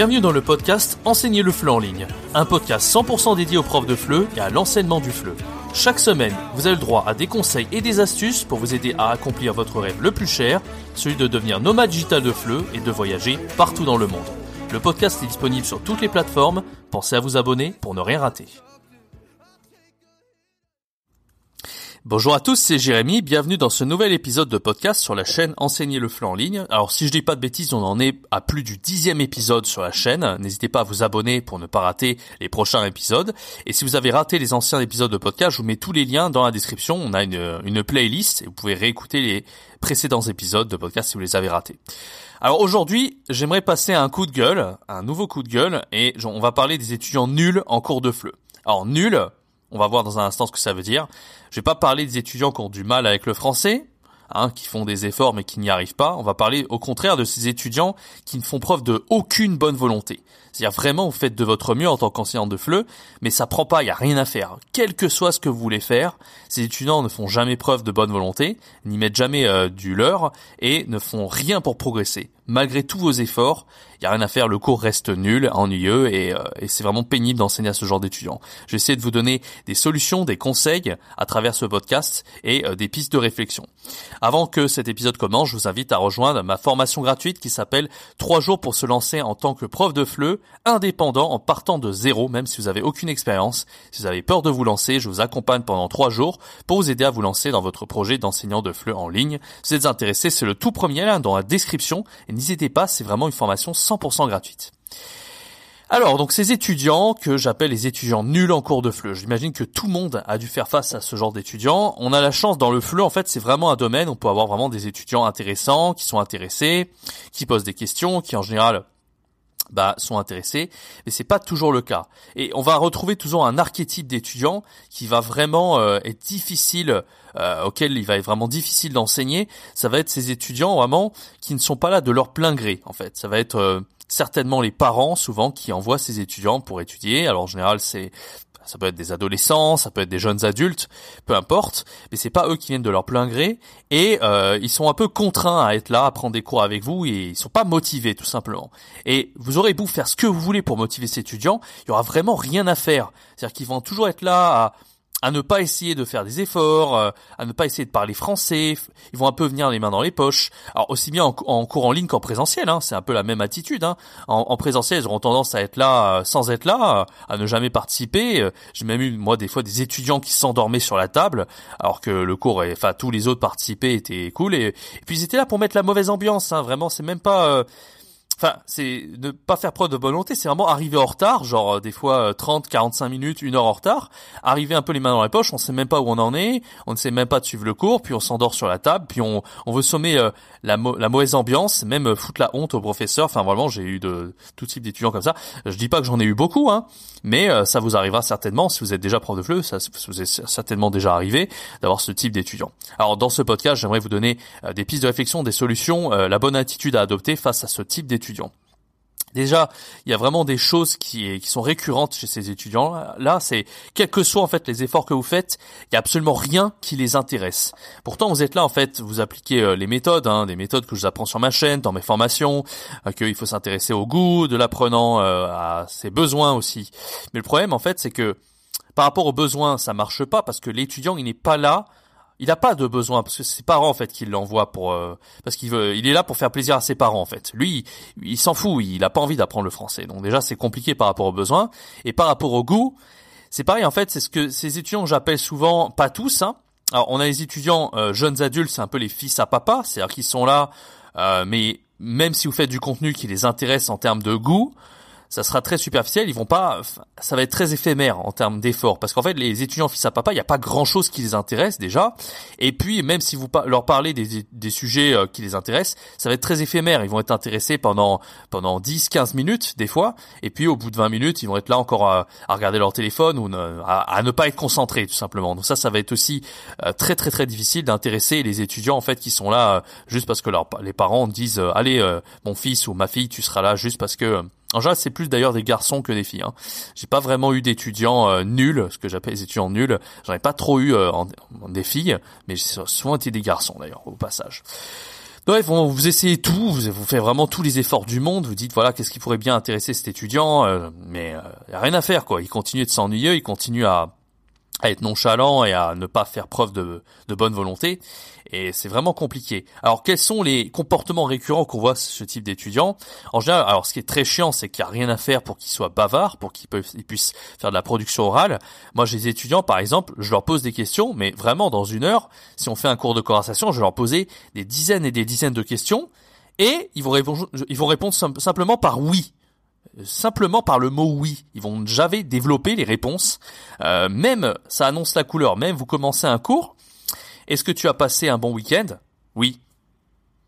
Bienvenue dans le podcast Enseigner le FLE en ligne, un podcast 100% dédié aux profs de FLE et à l'enseignement du FLE. Chaque semaine, vous avez le droit à des conseils et des astuces pour vous aider à accomplir votre rêve le plus cher, celui de devenir nomade digital de FLE et de voyager partout dans le monde. Le podcast est disponible sur toutes les plateformes, pensez à vous abonner pour ne rien rater. Bonjour à tous, c'est Jérémy, bienvenue dans ce nouvel épisode de podcast sur la chaîne Enseigner le fleu en ligne. Alors si je dis pas de bêtises, on en est à plus du dixième épisode sur la chaîne. N'hésitez pas à vous abonner pour ne pas rater les prochains épisodes. Et si vous avez raté les anciens épisodes de podcast, je vous mets tous les liens dans la description. On a une, playlist et vous pouvez réécouter les précédents épisodes de podcast si vous les avez ratés. Alors aujourd'hui, j'aimerais passer à un coup de gueule, un nouveau coup de gueule, et on va parler des étudiants nuls en cours de fleu. Alors nul, on va voir dans un instant ce que ça veut dire. Je vais pas parler des étudiants qui ont du mal avec le français, hein, qui font des efforts mais qui n'y arrivent pas. On va parler au contraire de ces étudiants qui ne font preuve de aucune bonne volonté. C'est-à-dire vraiment vous faites de votre mieux en tant qu'enseignant de FLE, mais ça prend pas, il y a rien à faire. Quel que soit ce que vous voulez faire, ces étudiants ne font jamais preuve de bonne volonté, n'y mettent jamais euh, du leur et ne font rien pour progresser. Malgré tous vos efforts, il y a rien à faire, le cours reste nul, ennuyeux et, euh, et c'est vraiment pénible d'enseigner à ce genre d'étudiants. J'essaie de vous donner des solutions, des conseils à travers ce podcast et euh, des pistes de réflexion. Avant que cet épisode commence, je vous invite à rejoindre ma formation gratuite qui s'appelle 3 jours pour se lancer en tant que prof de FLE, indépendant en partant de zéro, même si vous avez aucune expérience. Si vous avez peur de vous lancer, je vous accompagne pendant 3 jours pour vous aider à vous lancer dans votre projet d'enseignant de FLE en ligne. Si vous êtes intéressé, c'est le tout premier lien dans la description et n'hésitez pas, c'est vraiment une formation 100% gratuite. Alors, donc ces étudiants que j'appelle les étudiants nuls en cours de FLE, j'imagine que tout le monde a dû faire face à ce genre d'étudiants. On a la chance dans le FLE, en fait, c'est vraiment un domaine, on peut avoir vraiment des étudiants intéressants, qui sont intéressés, qui posent des questions, qui en général bah, sont intéressés, mais c'est pas toujours le cas. Et on va retrouver toujours un archétype d'étudiant qui va vraiment euh, être difficile, euh, auquel il va être vraiment difficile d'enseigner. Ça va être ces étudiants vraiment qui ne sont pas là de leur plein gré, en fait. Ça va être euh, certainement les parents souvent qui envoient ces étudiants pour étudier. Alors en général c'est ça peut être des adolescents, ça peut être des jeunes adultes, peu importe, mais c'est pas eux qui viennent de leur plein gré et euh, ils sont un peu contraints à être là, à prendre des cours avec vous et ils sont pas motivés tout simplement. Et vous aurez beau faire ce que vous voulez pour motiver ces étudiants, il y aura vraiment rien à faire. C'est-à-dire qu'ils vont toujours être là à à ne pas essayer de faire des efforts, euh, à ne pas essayer de parler français. Ils vont un peu venir les mains dans les poches. Alors aussi bien en, cours en ligne qu'en présentiel, hein, c'est un peu la même attitude. Hein. En, présentiel, ils auront tendance à être là euh, sans être là, à ne jamais participer. Euh, j'ai même eu moi des fois des étudiants qui s'endormaient sur la table, alors que le cours, enfin tous les autres participaient étaient cool. Et, puis ils étaient là pour mettre la mauvaise ambiance. Hein. Vraiment, c'est même pas enfin c'est ne pas faire preuve de volonté, c'est vraiment arriver en retard, genre euh, des fois 30, euh, 45 minutes, une heure en retard, arriver un peu les mains dans les poches, on sait même pas où on en est, on ne sait même pas de suivre le cours, puis on s'endort sur la table, puis on, on veut sommer euh, la, la mauvaise ambiance, même foutre la honte au professeur. Enfin vraiment, j'ai eu de tout type d'étudiants comme ça. Je dis pas que j'en ai eu beaucoup, hein, mais ça vous arrivera certainement si vous êtes déjà prof de FLE, ça vous est certainement déjà arrivé d'avoir ce type d'étudiants. Alors dans ce podcast, j'aimerais vous donner des pistes de réflexion, des solutions, la bonne attitude à adopter face à ce type d'étudiants Déjà, il y a vraiment des choses qui, sont récurrentes chez ces étudiants. Là, c'est quels que soient en fait les efforts que vous faites, il y a absolument rien qui les intéresse. Pourtant, vous êtes là en fait, vous appliquez euh, les méthodes, hein, des méthodes que je vous apprends sur ma chaîne, dans mes formations, euh, qu'il faut s'intéresser au goût de l'apprenant, euh, à ses besoins aussi. Mais le problème en fait, c'est que par rapport aux besoins, ça marche pas parce que l'étudiant il n'est pas là il n'a pas de besoin parce que c'est ses parents en fait qui l'envoient pour euh, parce qu'il veut il est là pour faire plaisir à ses parents en fait. Lui, il, s'en fout, il a pas envie d'apprendre le français. Donc déjà c'est compliqué par rapport aux besoins et par rapport au goût, c'est pareil en fait, c'est ce que ces étudiants j'appelle souvent pas tous hein. Alors on a les étudiants euh, jeunes adultes, c'est un peu les fils à papa, c'est-à-dire qu'ils sont là euh, mais même si vous faites du contenu qui les intéresse en termes de goût, ça sera très superficiel. Ils vont pas, ça va être très éphémère en termes d'effort, parce qu'en fait, les étudiants fils à papa, il n'y a pas grand chose qui les intéresse déjà. Et puis, même si vous leur parlez des, des sujets euh, qui les intéressent, ça va être très éphémère. Ils vont être intéressés pendant pendant 10, 15 minutes des fois, et puis au bout de 20 minutes, ils vont être là encore à, regarder leur téléphone ou à, ne pas être concentrés tout simplement. Donc ça, ça va être aussi euh, très très très difficile d'intéresser les étudiants en fait qui sont là euh, juste parce que leur, les parents disent allez mon fils ou ma fille, tu seras là juste parce que en général, c'est plus d'ailleurs des garçons que des filles. Hein. J'ai pas vraiment eu d'étudiants euh, nuls, ce que j'appelle les étudiants nuls. J'en ai pas trop eu euh, des filles, mais j'ai souvent été des garçons d'ailleurs au passage. Bref, vous essayez tout, vous, vous faites vraiment tous les efforts du monde, vous dites voilà qu'est-ce qui pourrait bien intéresser cet étudiant, euh, mais il y a rien à faire quoi. Il continue de s'ennuyer, il continue à être nonchalant et à ne pas faire preuve de bonne volonté. Et c'est vraiment compliqué. Alors quels sont les comportements récurrents qu'on voit ce type d'étudiants? En général, alors ce qui est très chiant, c'est qu'il n'y a rien à faire pour qu'ils soient bavards, pour qu'ils puissent faire de la production orale. Moi, j'ai des étudiants, par exemple, je leur pose des questions, mais vraiment dans une heure, si on fait un cours de conversation, je vais leur poser des dizaines et des dizaines de questions, et ils vont répondre, ils vont répondre simplement par oui simplement par le mot oui. Ils vont jamais développer les réponses. Euh, même, ça annonce la couleur. Même vous commencez un cours. Est-ce que tu as passé un bon week-end? Oui.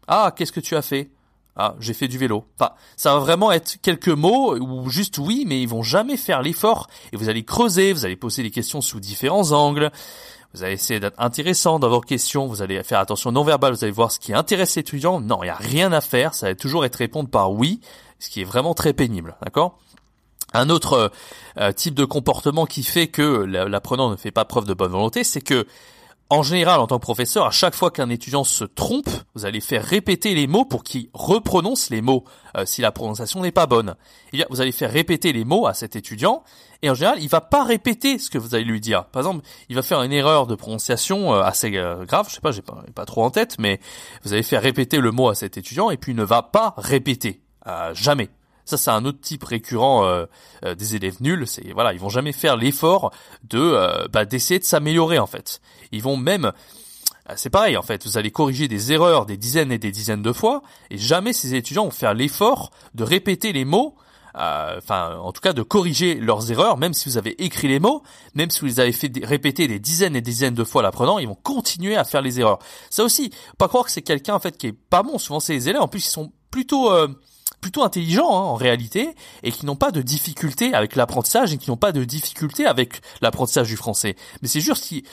Ah, qu'est-ce que tu as fait? Ah, j'ai fait du vélo. Enfin, ça va vraiment être quelques mots ou juste oui, mais ils vont jamais faire l'effort. Et vous allez creuser, vous allez poser des questions sous différents angles. Vous allez essayer d'être intéressant dans vos questions. Vous allez faire attention non verbal. Vous allez voir ce qui intéresse l'étudiant. Non, il n'y a rien à faire. Ça va toujours être répondre par oui ce qui est vraiment très pénible, d'accord? Un autre euh, type de comportement qui fait que l'apprenant ne fait pas preuve de bonne volonté, c'est que en général, en tant que professeur, à chaque fois qu'un étudiant se trompe, vous allez faire répéter les mots pour qu'il reprononce les mots euh, si la prononciation n'est pas bonne. Eh vous allez faire répéter les mots à cet étudiant et en général, il va pas répéter ce que vous allez lui dire. Par exemple, il va faire une erreur de prononciation euh, assez grave, je sais pas, j'ai pas, pas trop en tête, mais vous allez faire répéter le mot à cet étudiant et puis il ne va pas répéter. Euh, jamais. Ça, c'est un autre type récurrent euh, euh, des élèves nuls. C'est voilà, ils vont jamais faire l'effort de bah, d'essayer de s'améliorer en fait. Ils vont même c'est pareil en fait, vous allez corriger des erreurs des dizaines et des dizaines de fois, et jamais ces étudiants vont faire l'effort de répéter les mots, enfin en tout cas de corriger leurs erreurs, même si vous avez écrit les mots, même si vous les avez fait répéter des dizaines et des dizaines de fois l'apprenant, ils vont continuer à faire les erreurs. Ça aussi, pas croire que c'est quelqu'un en fait qui est pas bon. Souvent c'est les élèves, en plus ils sont plutôt plutôt intelligents hein, en réalité et qui n'ont pas de difficulté avec l'apprentissage et qui n'ont pas de difficulté avec l'apprentissage du français. Mais c'est juste qui,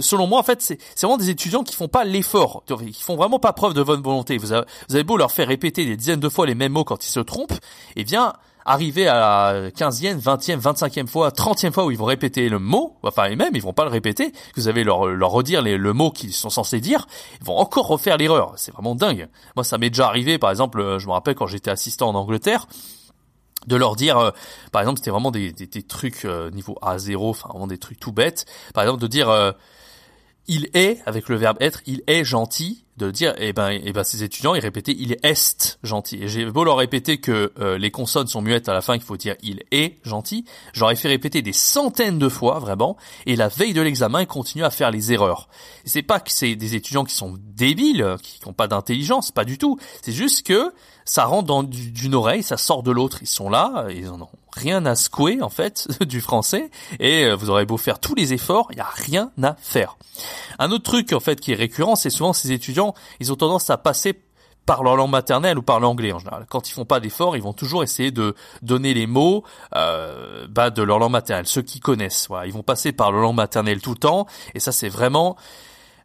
selon moi, en fait, c'est vraiment des étudiants qui font pas l'effort, qui font vraiment pas preuve de bonne volonté. Vous avez, vous avez beau leur faire répéter des dizaines de fois les mêmes mots quand ils se trompent, eh bien, arriver à la 15e, 20e, 25e fois, 30e fois où ils vont répéter le mot, enfin et même ils vont pas le répéter, que vous allez leur, leur redire les, le mot qu'ils sont censés dire, ils vont encore refaire l'erreur. C'est vraiment dingue. Moi ça m'est déjà arrivé, par exemple, euh, je me rappelle quand j'étais assistant en Angleterre, de leur dire, euh, par exemple, c'était vraiment des, des, trucs euh, niveau A0, enfin vraiment des trucs tout bêtes. Par exemple, de dire il est avec le verbe être, il est gentil, de dire, eh ben, eh ben, ces étudiants, ils répétaient, il est gentil. Et j'ai beau leur répéter que euh, les consonnes sont muettes à la fin, qu'il faut dire, il est gentil. J'aurais fait répéter des centaines de fois, vraiment. Et la veille de l'examen, ils continuent à faire les erreurs. C'est pas que c'est des étudiants qui sont débiles, qui n'ont pas d'intelligence, pas du tout. C'est juste que ça rentre dans d'une oreille, ça sort de l'autre. Ils sont là, ils en ont rien à secouer en fait du français et euh, vous aurez beau faire tous les efforts, il y a rien à faire. Un autre truc en fait qui est récurrent, c'est souvent ces étudiants, ils ont tendance à passer par leur langue maternelle ou par l'anglais en général. Quand ils font pas d'efforts, ils vont toujours essayer de donner les mots euh, bah, de leur langue maternelle, ceux qui connaissent. Voilà, ils vont passer par leur langue maternelle tout le temps, et ça c'est vraiment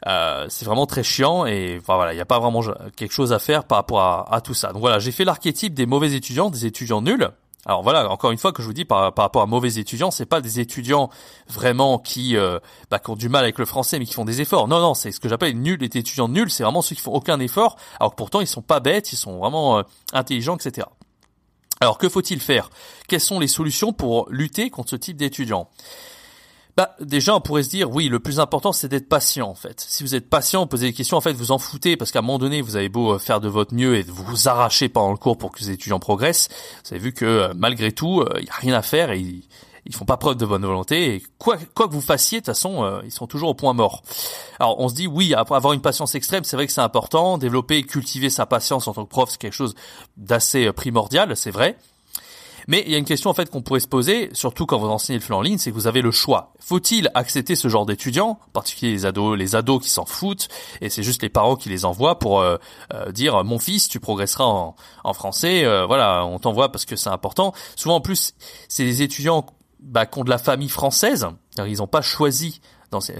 euh, c'est vraiment très chiant et voilà, il n'y a pas vraiment quelque chose à faire par rapport à tout ça. Donc voilà, j'ai fait l'archétype des mauvais étudiants, des étudiants nuls. Alors voilà, encore une fois que je vous dis par, par rapport à mauvais étudiants, c'est pas des étudiants vraiment qui, euh, bah, ont du mal avec le français mais qui font des efforts. Non non, c'est ce que j'appelle nuls, les étudiants nuls, c'est vraiment ceux qui font aucun effort, alors que pourtant ils sont pas bêtes, ils sont vraiment euh, intelligents, etc. Alors que faut-il faire? Quelles sont les solutions pour lutter contre ce type d'étudiants? Bah déjà on pourrait se dire oui le plus important c'est d'être patient en fait. Si vous êtes patient, posez des questions en fait vous en foutez parce qu'à un moment donné vous avez beau euh, faire de votre mieux et vous vous arracher pendant le cours pour que les étudiants progressent, vous avez vu que euh, malgré tout euh, il y a rien à faire et ils, font pas preuve de bonne volonté et quoi quoi que vous fassiez de toute façon ils sont toujours au point mort. Alors on se dit oui avoir une patience extrême c'est vrai que c'est important développer et cultiver sa patience en tant que prof c'est quelque chose d'assez primordial c'est vrai mais il y a une question en fait qu'on pourrait se poser, surtout quand vous enseignez le flanc en ligne, c'est que vous avez le choix. Faut-il accepter ce genre d'étudiants, en particulier les ados, les ados qui s'en foutent, et c'est juste les parents qui les envoient pour euh, euh, dire mon fils, tu progresseras en, en français, euh, voilà, on t'envoie parce que c'est important. Souvent en plus, c'est des étudiants bah, qui ont de la famille française, ils n'ont pas choisi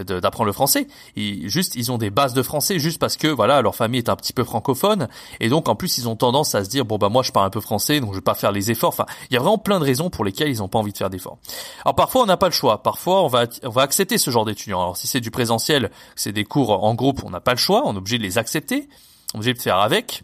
d'apprendre le français. Ils, juste, ils ont des bases de français juste parce que voilà, leur famille est un petit peu francophone et donc en plus ils ont tendance à se dire bon bah moi je parle un peu français donc je vais pas faire les efforts. Enfin, il y a vraiment plein de raisons pour lesquelles ils n'ont pas envie de faire d'efforts. Alors parfois on n'a pas le choix. Parfois on va on va accepter ce genre d'étudiants. Alors si c'est du présentiel, c'est des cours en groupe, on n'a pas le choix, on est obligé de les accepter. obligé de faire avec.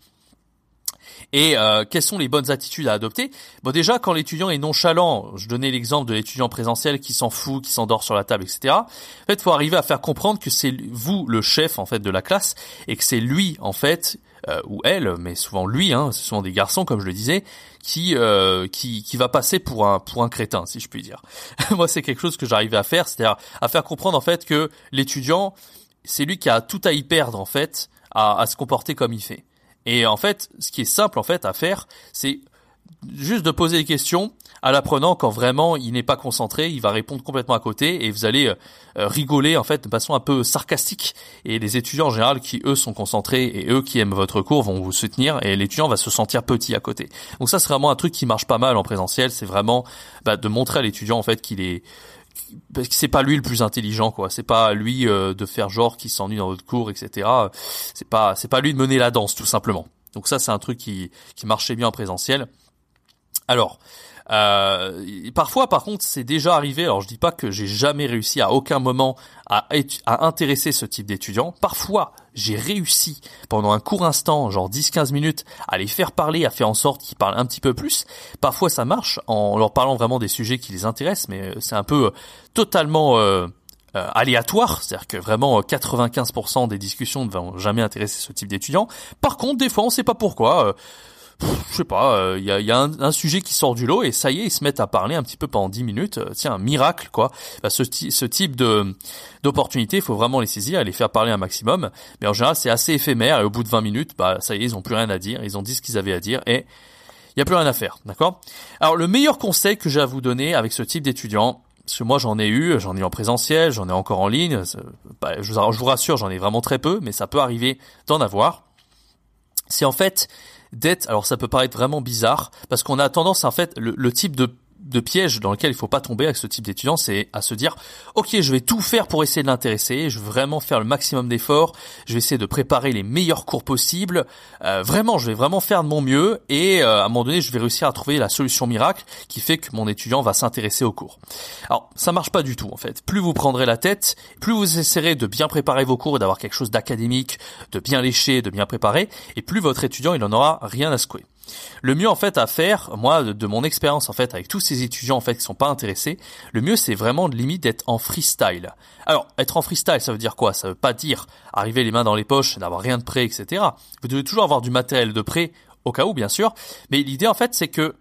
Et euh, quelles sont les bonnes attitudes à adopter? Bon déjà, quand l'étudiant est nonchalant, je donnais l'exemple de l'étudiant présentiel qui s'en fout, qui s'endort sur la table, etc. En fait, faut arriver à faire comprendre que c'est vous le chef en fait de la classe et que c'est lui en fait euh, ou elle, mais souvent lui, hein, ce sont des garçons comme je le disais, qui euh, qui qui va passer pour un pour un crétin, si je puis dire. Moi, c'est quelque chose que j'arrivais à faire, c'est-à-dire à faire comprendre en fait que l'étudiant, c'est lui qui a tout à y perdre en fait à, à se comporter comme il fait. Et en fait, ce qui est simple en fait à faire, c'est juste de poser des questions à l'apprenant quand vraiment il n'est pas concentré, il va répondre complètement à côté et vous allez euh, rigoler en fait de façon un peu sarcastique et les étudiants en général qui eux sont concentrés et eux qui aiment votre cours vont vous soutenir et l'étudiant va se sentir petit à côté. Donc ça c'est vraiment un truc qui marche pas mal en présentiel, c'est vraiment bah, de montrer à l'étudiant en fait qu'il est parce que c'est pas lui le plus intelligent quoi. C'est pas lui euh, de faire genre qui s'ennuie dans votre cours etc c'est pas c'est pas lui de mener la danse tout simplement. Donc ça c'est un truc qui qui marchait bien en présentiel. Alors euh, parfois, par contre, c'est déjà arrivé. Alors, je dis pas que j'ai jamais réussi à aucun moment à, intéresser ce type d'étudiants. Parfois, j'ai réussi pendant un court instant, genre 10-15 minutes, à les faire parler, à faire en sorte qu'ils parlent un petit peu plus. Parfois, ça marche en leur parlant vraiment des sujets qui les intéressent, mais euh, c'est un peu euh, totalement euh, aléatoire, c'est-à-dire que vraiment 95% des discussions ne vont jamais intéresser ce type d'étudiants. Par contre, des fois, on sait pas pourquoi je sais pas, il euh, y a, un, sujet qui sort du lot et ça y est, ils se mettent à parler un petit peu pendant 10 minutes. Euh, tiens, un miracle quoi. Bah, ce, ce type de d'opportunité, il faut vraiment les saisir et les faire parler un maximum. Mais en général, c'est assez éphémère et au bout de 20 minutes, bah ça y est, ils ont plus rien à dire. Ils ont dit ce qu'ils avaient à dire et il y a plus rien à faire, d'accord? Alors le meilleur conseil que j'ai à vous donner avec ce type d'étudiant, parce que moi j'en ai eu, j'en ai en présentiel, j'en ai encore en ligne. Bah, je vous rassure, j'en ai vraiment très peu, mais ça peut arriver d'en avoir. C'est en fait d'être, alors ça peut paraître vraiment bizarre, parce qu'on a tendance en fait, le, type de de piège dans lequel il faut pas tomber avec ce type d'étudiant, c'est à se dire, ok, je vais tout faire pour essayer de l'intéresser, je vais vraiment faire le maximum d'efforts, je vais essayer de préparer les meilleurs cours possibles, euh, vraiment, je vais vraiment faire de mon mieux, et euh, à un moment donné, je vais réussir à trouver la solution miracle qui fait que mon étudiant va s'intéresser au cours. Alors, ça marche pas du tout en fait. Plus vous prendrez la tête, plus vous essaierez de bien préparer vos cours et d'avoir quelque chose d'académique, de bien léché, de bien préparé, et plus votre étudiant il en aura rien à secouer. Le mieux en fait à faire, moi de, mon expérience en fait avec tous ces étudiants en fait qui sont pas intéressés, le mieux c'est vraiment limite d'être en freestyle. Alors être en freestyle ça veut dire quoi? Ça veut pas dire arriver les mains dans les poches, n'avoir rien de prêt, etc. Vous devez toujours avoir du matériel de prêt au cas où bien sûr, mais l'idée en fait c'est que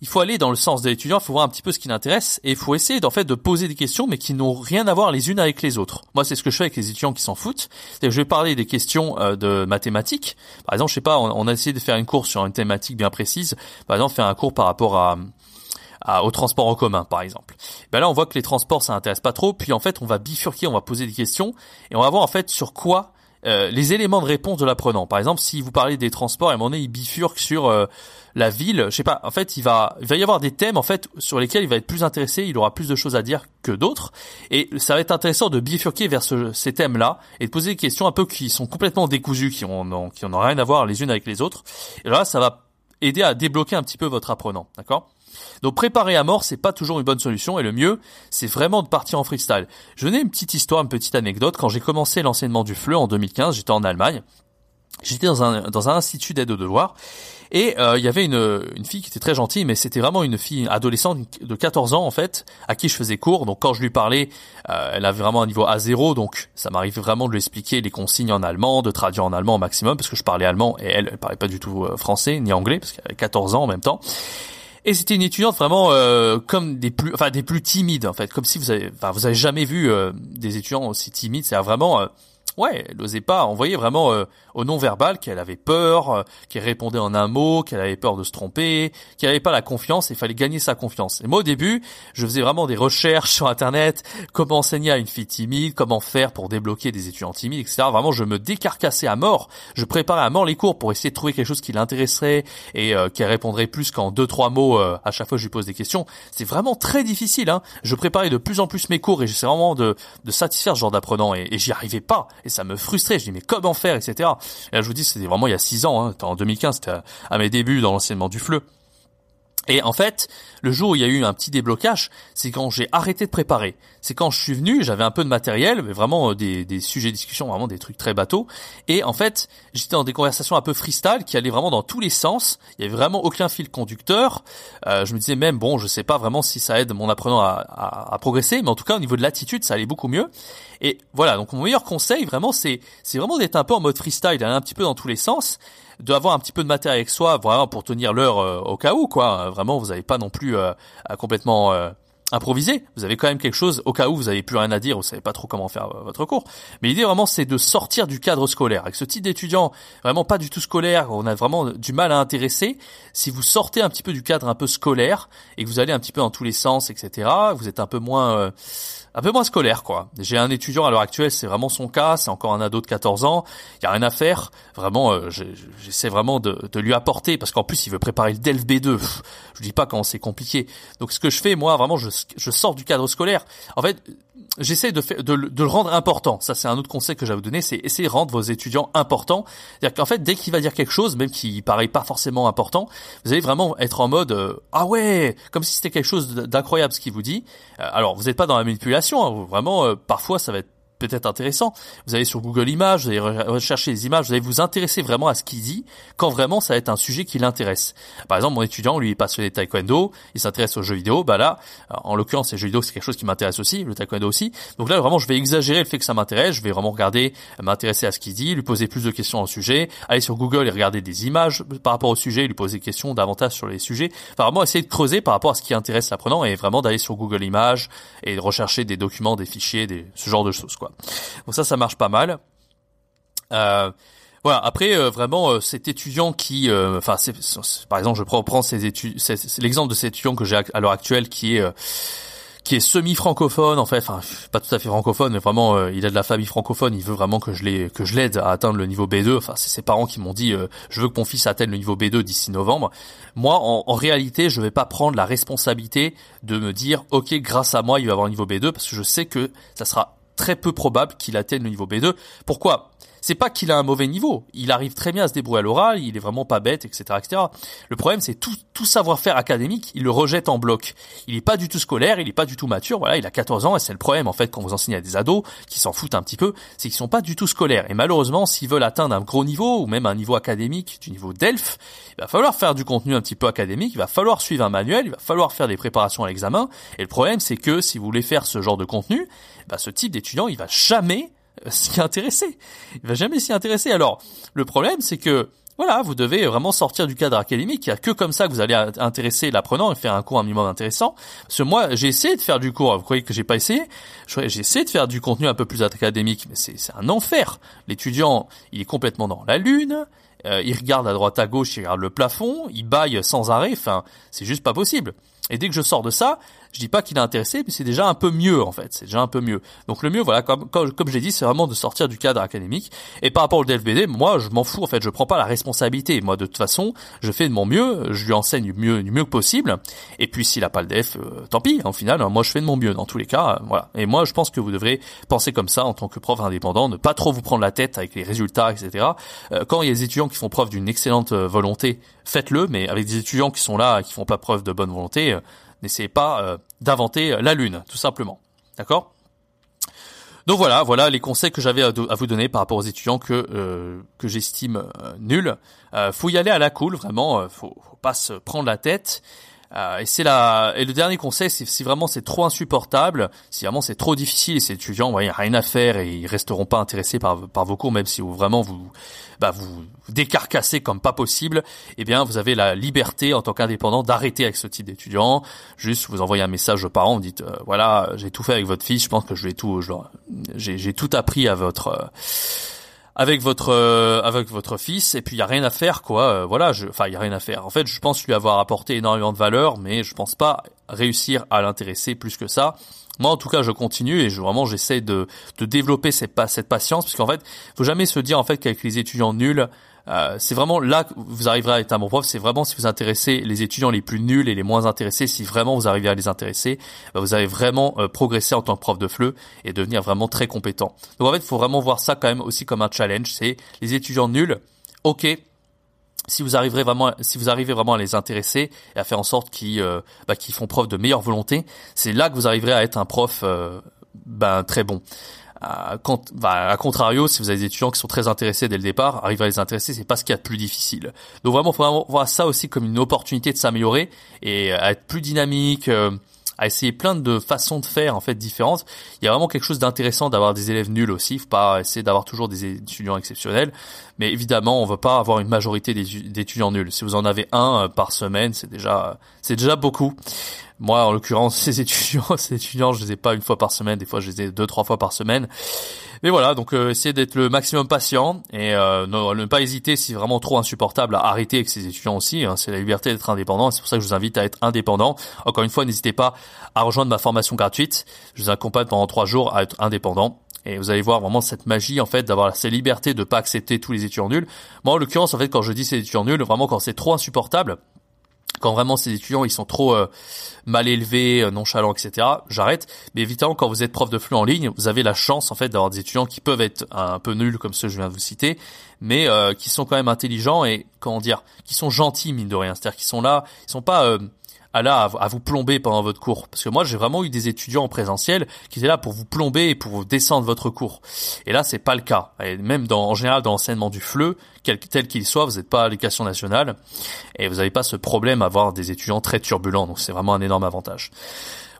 il faut aller dans le sens des étudiants, il faut voir un petit peu ce qui l'intéresse et il faut essayer en fait de poser des questions mais qui n'ont rien à voir les unes avec les autres. Moi, c'est ce que je fais avec les étudiants qui s'en foutent. Je vais parler des questions euh, de mathématiques. Par exemple, je sais pas, on, a essayé de faire une course sur une thématique bien précise. Par exemple, faire un cours par rapport à, à, au transport en commun, par exemple. Ben là, on voit que les transports, ça intéresse pas trop. Puis en fait, on va bifurquer, on va poser des questions et on va voir en fait sur quoi euh, les éléments de réponse de l'apprenant. Par exemple, si vous parlez des transports, à un moment donné, il bifurque sur euh, la ville. Je sais pas. En fait, il va, il va y avoir des thèmes en fait sur lesquels il va être plus intéressé. Il aura plus de choses à dire que d'autres, et ça va être intéressant de bifurquer vers ces thèmes-là et de poser des questions un peu qui sont complètement décousues, qui ont, qui n'ont rien à voir les unes avec les autres. Et là, ça va aider à débloquer un petit peu votre apprenant, d'accord? Donc préparer à mort, c'est pas toujours une bonne solution et le mieux, c'est vraiment de partir en freestyle. Je n'ai une petite histoire, une petite anecdote. Quand j'ai commencé l'enseignement du FLE en 2015, j'étais en Allemagne. J'étais dans un, dans un institut d'aide aux devoirs et euh, il y avait une, une fille qui était très gentille, mais c'était vraiment une fille adolescente de 14 ans en fait, à qui je faisais cours. Donc quand je lui parlais, euh, elle avait vraiment un niveau A0, donc ça m'arrivait vraiment de lui expliquer les consignes en allemand, de traduire en allemand au maximum, parce que je parlais allemand et elle, elle parlait pas du tout euh, français ni anglais, parce qu'elle avait 14 ans en même temps. Et c'était une étudiante vraiment euh, comme des plus, enfin des plus timides en fait, comme si vous avez, enfin vous avez jamais vu euh, des étudiants aussi timides. C'est vraiment euh, ouais, elle n'osait pas. On voyait vraiment euh, au non-verbal qu'elle avait peur, euh, qu'elle répondait en un mot, qu'elle avait peur de se tromper, qu'elle n'avait pas la confiance. Il fallait gagner sa confiance. Et moi, au début, je faisais vraiment des recherches sur Internet, comment enseigner à une fille timide, comment faire pour débloquer des étudiants timides, etc. Vraiment, je me décarcassais à mort. Je préparais à mort les cours pour essayer de trouver quelque chose qui l'intéresserait et euh, qu'elle répondrait plus qu'en deux trois mots à chaque fois que je lui pose des questions. C'est vraiment très difficile. Hein. Je préparais de plus en plus mes cours et j'essaie vraiment de, de satisfaire ce genre d'apprenant et, et j'y arrivais pas et ça me frustrait. Je dis mais comment faire, etc. Et là je vous dis c'était vraiment il y a six ans, hein, en 2015, c'était à, mes débuts dans l'enseignement du FLE. Et en fait, le jour où il y a eu un petit déblocage, c'est quand j'ai arrêté de préparer. C'est quand je suis venu, j'avais un peu de matériel, mais vraiment euh, des, des sujets de discussion, vraiment des trucs très bateaux. Et en fait, j'étais dans des conversations un peu freestyle qui allaient vraiment dans tous les sens. Il y avait vraiment aucun fil conducteur. Euh, je me disais même, bon, je sais pas vraiment si ça aide mon apprenant à, à, à progresser, mais en tout cas au niveau de l'attitude, ça allait beaucoup mieux. Et voilà, donc mon meilleur conseil, vraiment, c'est c'est vraiment d'être un peu en mode freestyle, un petit peu dans tous les sens d'avoir un petit peu de matériel avec soi, vraiment pour tenir l'heure euh, au cas où, quoi. Vraiment, vous n'avez pas non plus euh, à complètement euh, improviser. Vous avez quand même quelque chose au cas où vous n'avez plus rien à dire, vous savez pas trop comment faire votre cours. Mais l'idée vraiment c'est de sortir du cadre scolaire. Avec ce type d'étudiant vraiment pas du tout scolaire, on a vraiment du mal à intéresser. Si vous sortez un petit peu du cadre un peu scolaire et que vous allez un petit peu dans tous les sens, etc. Vous êtes un peu moins un peu moins scolaire quoi. J'ai un étudiant à l'heure actuelle, c'est vraiment son cas, c'est encore un ado de 14 ans, il y a rien à faire, vraiment euh, j'essaie vraiment de, lui apporter parce qu'en plus il veut préparer le DELF B2. Pff, je dis pas quand c'est compliqué. Donc ce que je fais moi vraiment je, je sors du cadre scolaire. En fait, j'essaie de, de, de, le rendre important. Ça, c'est un autre conseil que j'avais donné, c'est essayer de rendre vos étudiants importants. C'est-à-dire qu'en fait, dès qu'il va dire quelque chose, même qui paraît pas forcément important, vous allez vraiment être en mode euh, ah ouais, comme si c'était quelque chose d'incroyable ce qu'il vous dit. Euh, alors, vous n'êtes pas dans la manipulation. Hein, vraiment, euh, parfois, ça va être peut-être intéressant. Vous allez sur Google Images, vous allez rechercher les images, vous allez vous intéresser vraiment à ce qu'il dit, quand vraiment ça va être un sujet qui l'intéresse. Par exemple, mon étudiant, lui, passe sur les taekwondo, il s'intéresse aux jeux vidéo, bah là, en l'occurrence, les jeux vidéo, c'est quelque chose qui m'intéresse aussi, le taekwondo aussi. Donc là, vraiment, je vais exagérer le fait que ça m'intéresse, je vais vraiment regarder, m'intéresser à ce qu'il dit, lui poser plus de questions au sujet, aller sur Google et regarder des images par rapport au sujet, lui poser des questions davantage sur les sujets. Enfin, vraiment essayer de creuser par rapport à ce qui intéresse l'apprenant et vraiment d'aller sur Google Images et de rechercher des documents, des fichiers, des, ce genre de choses, quoi. Donc ça, ça marche pas mal. Euh, voilà. Après, euh, vraiment, euh, cet étudiant qui, euh, enfin, par exemple, je prends, prends ces études, l'exemple de cet étudiant que j'ai à l'heure actuelle qui est qui est semi-francophone en fait, enfin pas tout à fait francophone, mais vraiment il a de la famille francophone, il veut vraiment que je l'aide que je l'aide à atteindre le niveau B2. Enfin c'est ses parents qui m'ont dit je veux que mon fils atteigne le niveau B2 d'ici novembre. Moi en, en, réalité je vais pas prendre la responsabilité de me dire ok grâce à moi il va avoir le niveau B2 parce que je sais que ça sera très peu probable qu'il atteigne le niveau B2. Pourquoi? C'est pas qu'il a un mauvais niveau. Il arrive très bien à se débrouiller à l'oral, il est vraiment pas bête, etc., etc. Le problème, c'est tout, tout savoir-faire académique, il le rejette en bloc. Il est pas du tout scolaire, il est pas du tout mature. Voilà, il a 14 ans et c'est le problème en fait quand vous enseignez à des ados qui s'en foutent un petit peu, c'est qu'ils sont pas du tout scolaires. Et malheureusement, s'ils veulent atteindre un gros niveau ou même un niveau académique, du niveau DELF, il va falloir faire du contenu un petit peu académique, il va falloir suivre un manuel, il va falloir faire des préparations à l'examen. Et le problème, c'est que si vous voulez faire ce genre de contenu, bah, ce type d'étudiant, il va jamais s'y intéresser. Il va jamais s'y intéresser. Alors, le problème, c'est que voilà, vous devez vraiment sortir du cadre académique. Il n'y a que comme ça que vous allez intéresser l'apprenant et faire un cours un minimum intéressant. Parce que moi, j'ai essayé de faire du cours. Vous croyez que j'ai pas essayé? J'ai essayé de faire du contenu un peu plus académique, mais c'est un enfer. L'étudiant, il est complètement dans la lune. Euh, il regarde à droite à gauche, il regarde le plafond, il baille sans arrêt. Enfin, c'est juste pas possible. Et dès que je sors de ça, je dis pas qu'il est intéressé, mais c'est déjà un peu mieux en fait. C'est déjà un peu mieux. Donc le mieux, voilà, comme comme, comme je l'ai dit, c'est vraiment de sortir du cadre académique. Et par rapport au DFBD, moi, je m'en fous en fait. Je prends pas la responsabilité. Moi, de toute façon, je fais de mon mieux. Je lui enseigne du mieux du mieux que possible. Et puis s'il a pas le DF, euh, tant pis. En final, moi, je fais de mon mieux dans tous les cas. Euh, voilà. Et moi, je pense que vous devrez penser comme ça en tant que prof indépendant, ne pas trop vous prendre la tête avec les résultats, etc. Euh, quand il y a des étudiants qui font preuve d'une excellente volonté, faites-le. Mais avec des étudiants qui sont là, qui font pas preuve de bonne volonté N'essayez pas euh, d'inventer la lune, tout simplement. D'accord? Donc voilà, voilà les conseils que j'avais à, vous donner par rapport aux étudiants que euh, que j'estime euh, nuls. Euh, faut y aller à la cool, vraiment. faut pas se prendre la tête. Euh, et c'est la et le dernier conseil, si vraiment c'est trop insupportable, si vraiment c'est trop difficile et ces étudiants, ouais, a rien à faire et ils resteront pas intéressés par vos cours, même si vous vraiment vous bah vous décarcassez comme pas possible, eh bien vous avez la liberté en tant qu'indépendant d'arrêter avec ce type d'étudiants. Juste vous envoyez un message aux parents, vous dites euh, voilà j'ai tout fait avec votre fils, je pense que je vais tout, j'ai j'ai tout appris à votre euh, avec votre euh, avec votre fils et puis il y a rien à faire quoi. Euh, voilà je enfin y a rien à faire. En fait je pense lui avoir apporté énormément de valeur mais je pense pas réussir à l'intéresser plus que ça. Moi en tout cas je continue et je vraiment j'essaie de de développer cette cette patience parce qu'en fait faut jamais se dire en fait qu'avec les étudiants nuls euh, c'est vraiment là que vous arriverez à être un bon prof. C'est vraiment si vous intéressez les étudiants les plus nuls et les moins intéressés, si vraiment vous arrivez à les intéresser, bah, vous allez vraiment euh, progresser en tant que prof de FLE et devenir vraiment très compétent. Donc en fait, il faut vraiment voir ça quand même aussi comme un challenge. C'est les étudiants nuls. Ok, si vous arriverez vraiment, si vous arrivez vraiment à les intéresser et à faire en sorte qu'ils, euh, bah, qu'ils font preuve de meilleure volonté, c'est là que vous arriverez à être un prof, ben très bon. À, bah, à contrario, si vous avez des étudiants qui sont très intéressés dès le départ, arriver à les intéresser, c'est pas ce qu'il y a de plus difficile. Donc vraiment, faut vraiment voir ça aussi comme une opportunité de s'améliorer et être plus dynamique. Euh, à essayer plein de façons de faire en fait différentes. Il y a vraiment quelque chose d'intéressant d'avoir des élèves nuls aussi. Faut pas essayer d'avoir toujours des étudiants exceptionnels, mais évidemment, on veut pas avoir une majorité d'étudiants nuls. Si vous en avez un euh, par semaine, c'est déjà c'est déjà beaucoup. Moi, en l'occurrence, ces étudiants, ces étudiants, je les ai pas une fois par semaine. Des fois, je les ai deux, trois fois par semaine. Mais voilà, donc euh, essayez d'être le maximum patient et euh, ne, pas hésiter si vraiment trop insupportable à arrêter avec ces étudiants aussi. Hein, c'est la liberté d'être indépendant. C'est pour ça que je vous invite à être indépendant. Encore une fois, n'hésitez pas à rejoindre ma formation gratuite. Je vous accompagne pendant trois jours à être indépendant. Et vous allez voir vraiment cette magie en fait d'avoir cette liberté de pas accepter tous les étudiants nuls. Moi en l'occurrence en fait quand je dis ces étudiants nuls, vraiment quand c'est trop insupportable, quand vraiment ces étudiants ils sont trop euh, mal élevés, euh, nonchalants, etc. J'arrête. Mais évidemment, quand vous êtes prof de flux en ligne, vous avez la chance en fait d'avoir des étudiants qui peuvent être un peu nuls comme ceux que je viens de vous citer, mais euh, qui sont quand même intelligents et comment dire, qui sont gentils mine de rien. C'est-à-dire qu'ils sont là, ils sont pas à là à, vous plomber pendant votre cours. Parce que moi, j'ai vraiment eu des étudiants en présentiel qui étaient là pour vous plomber et pour vous descendre votre cours. Et là, c'est pas le cas. Et même en général, dans l'enseignement du FLE, quel, tel qu'il soit, vous n'êtes pas à l'éducation nationale et vous n'avez pas ce problème à avoir des étudiants très turbulents. Donc, c'est vraiment un énorme avantage.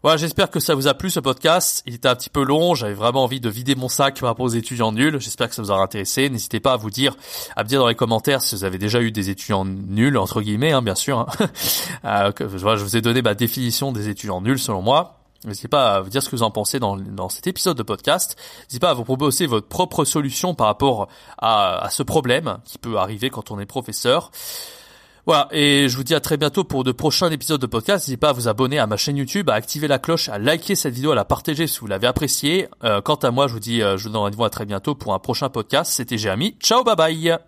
Voilà, j'espère que ça vous a plu ce podcast. Il était un petit peu long, j'avais vraiment envie de vider mon sac par rapport aux étudiants nuls. J'espère que ça vous aura intéressé. N'hésitez pas à vous dire, à me dire dans les commentaires si vous avez déjà eu des étudiants nuls entre guillemets, hein, bien sûr. Hein. euh, je vous ai donné ma définition des étudiants nuls selon moi. N'hésitez pas à vous dire ce que vous en pensez dans, dans cet épisode de podcast. N'hésitez pas à vous proposer votre propre solution par rapport à, à ce problème qui peut arriver quand on est professeur. Voilà, et je vous dis à très bientôt pour de prochains épisodes de podcast. N'hésitez pas à vous abonner à ma chaîne YouTube, à activer la cloche, à liker cette vidéo, à la partager si vous l'avez appréciée. Euh, quant à moi, je vous dis, euh, je vous donne rendez-vous à très bientôt pour un prochain podcast. C'était Jérémy. Ciao, bye bye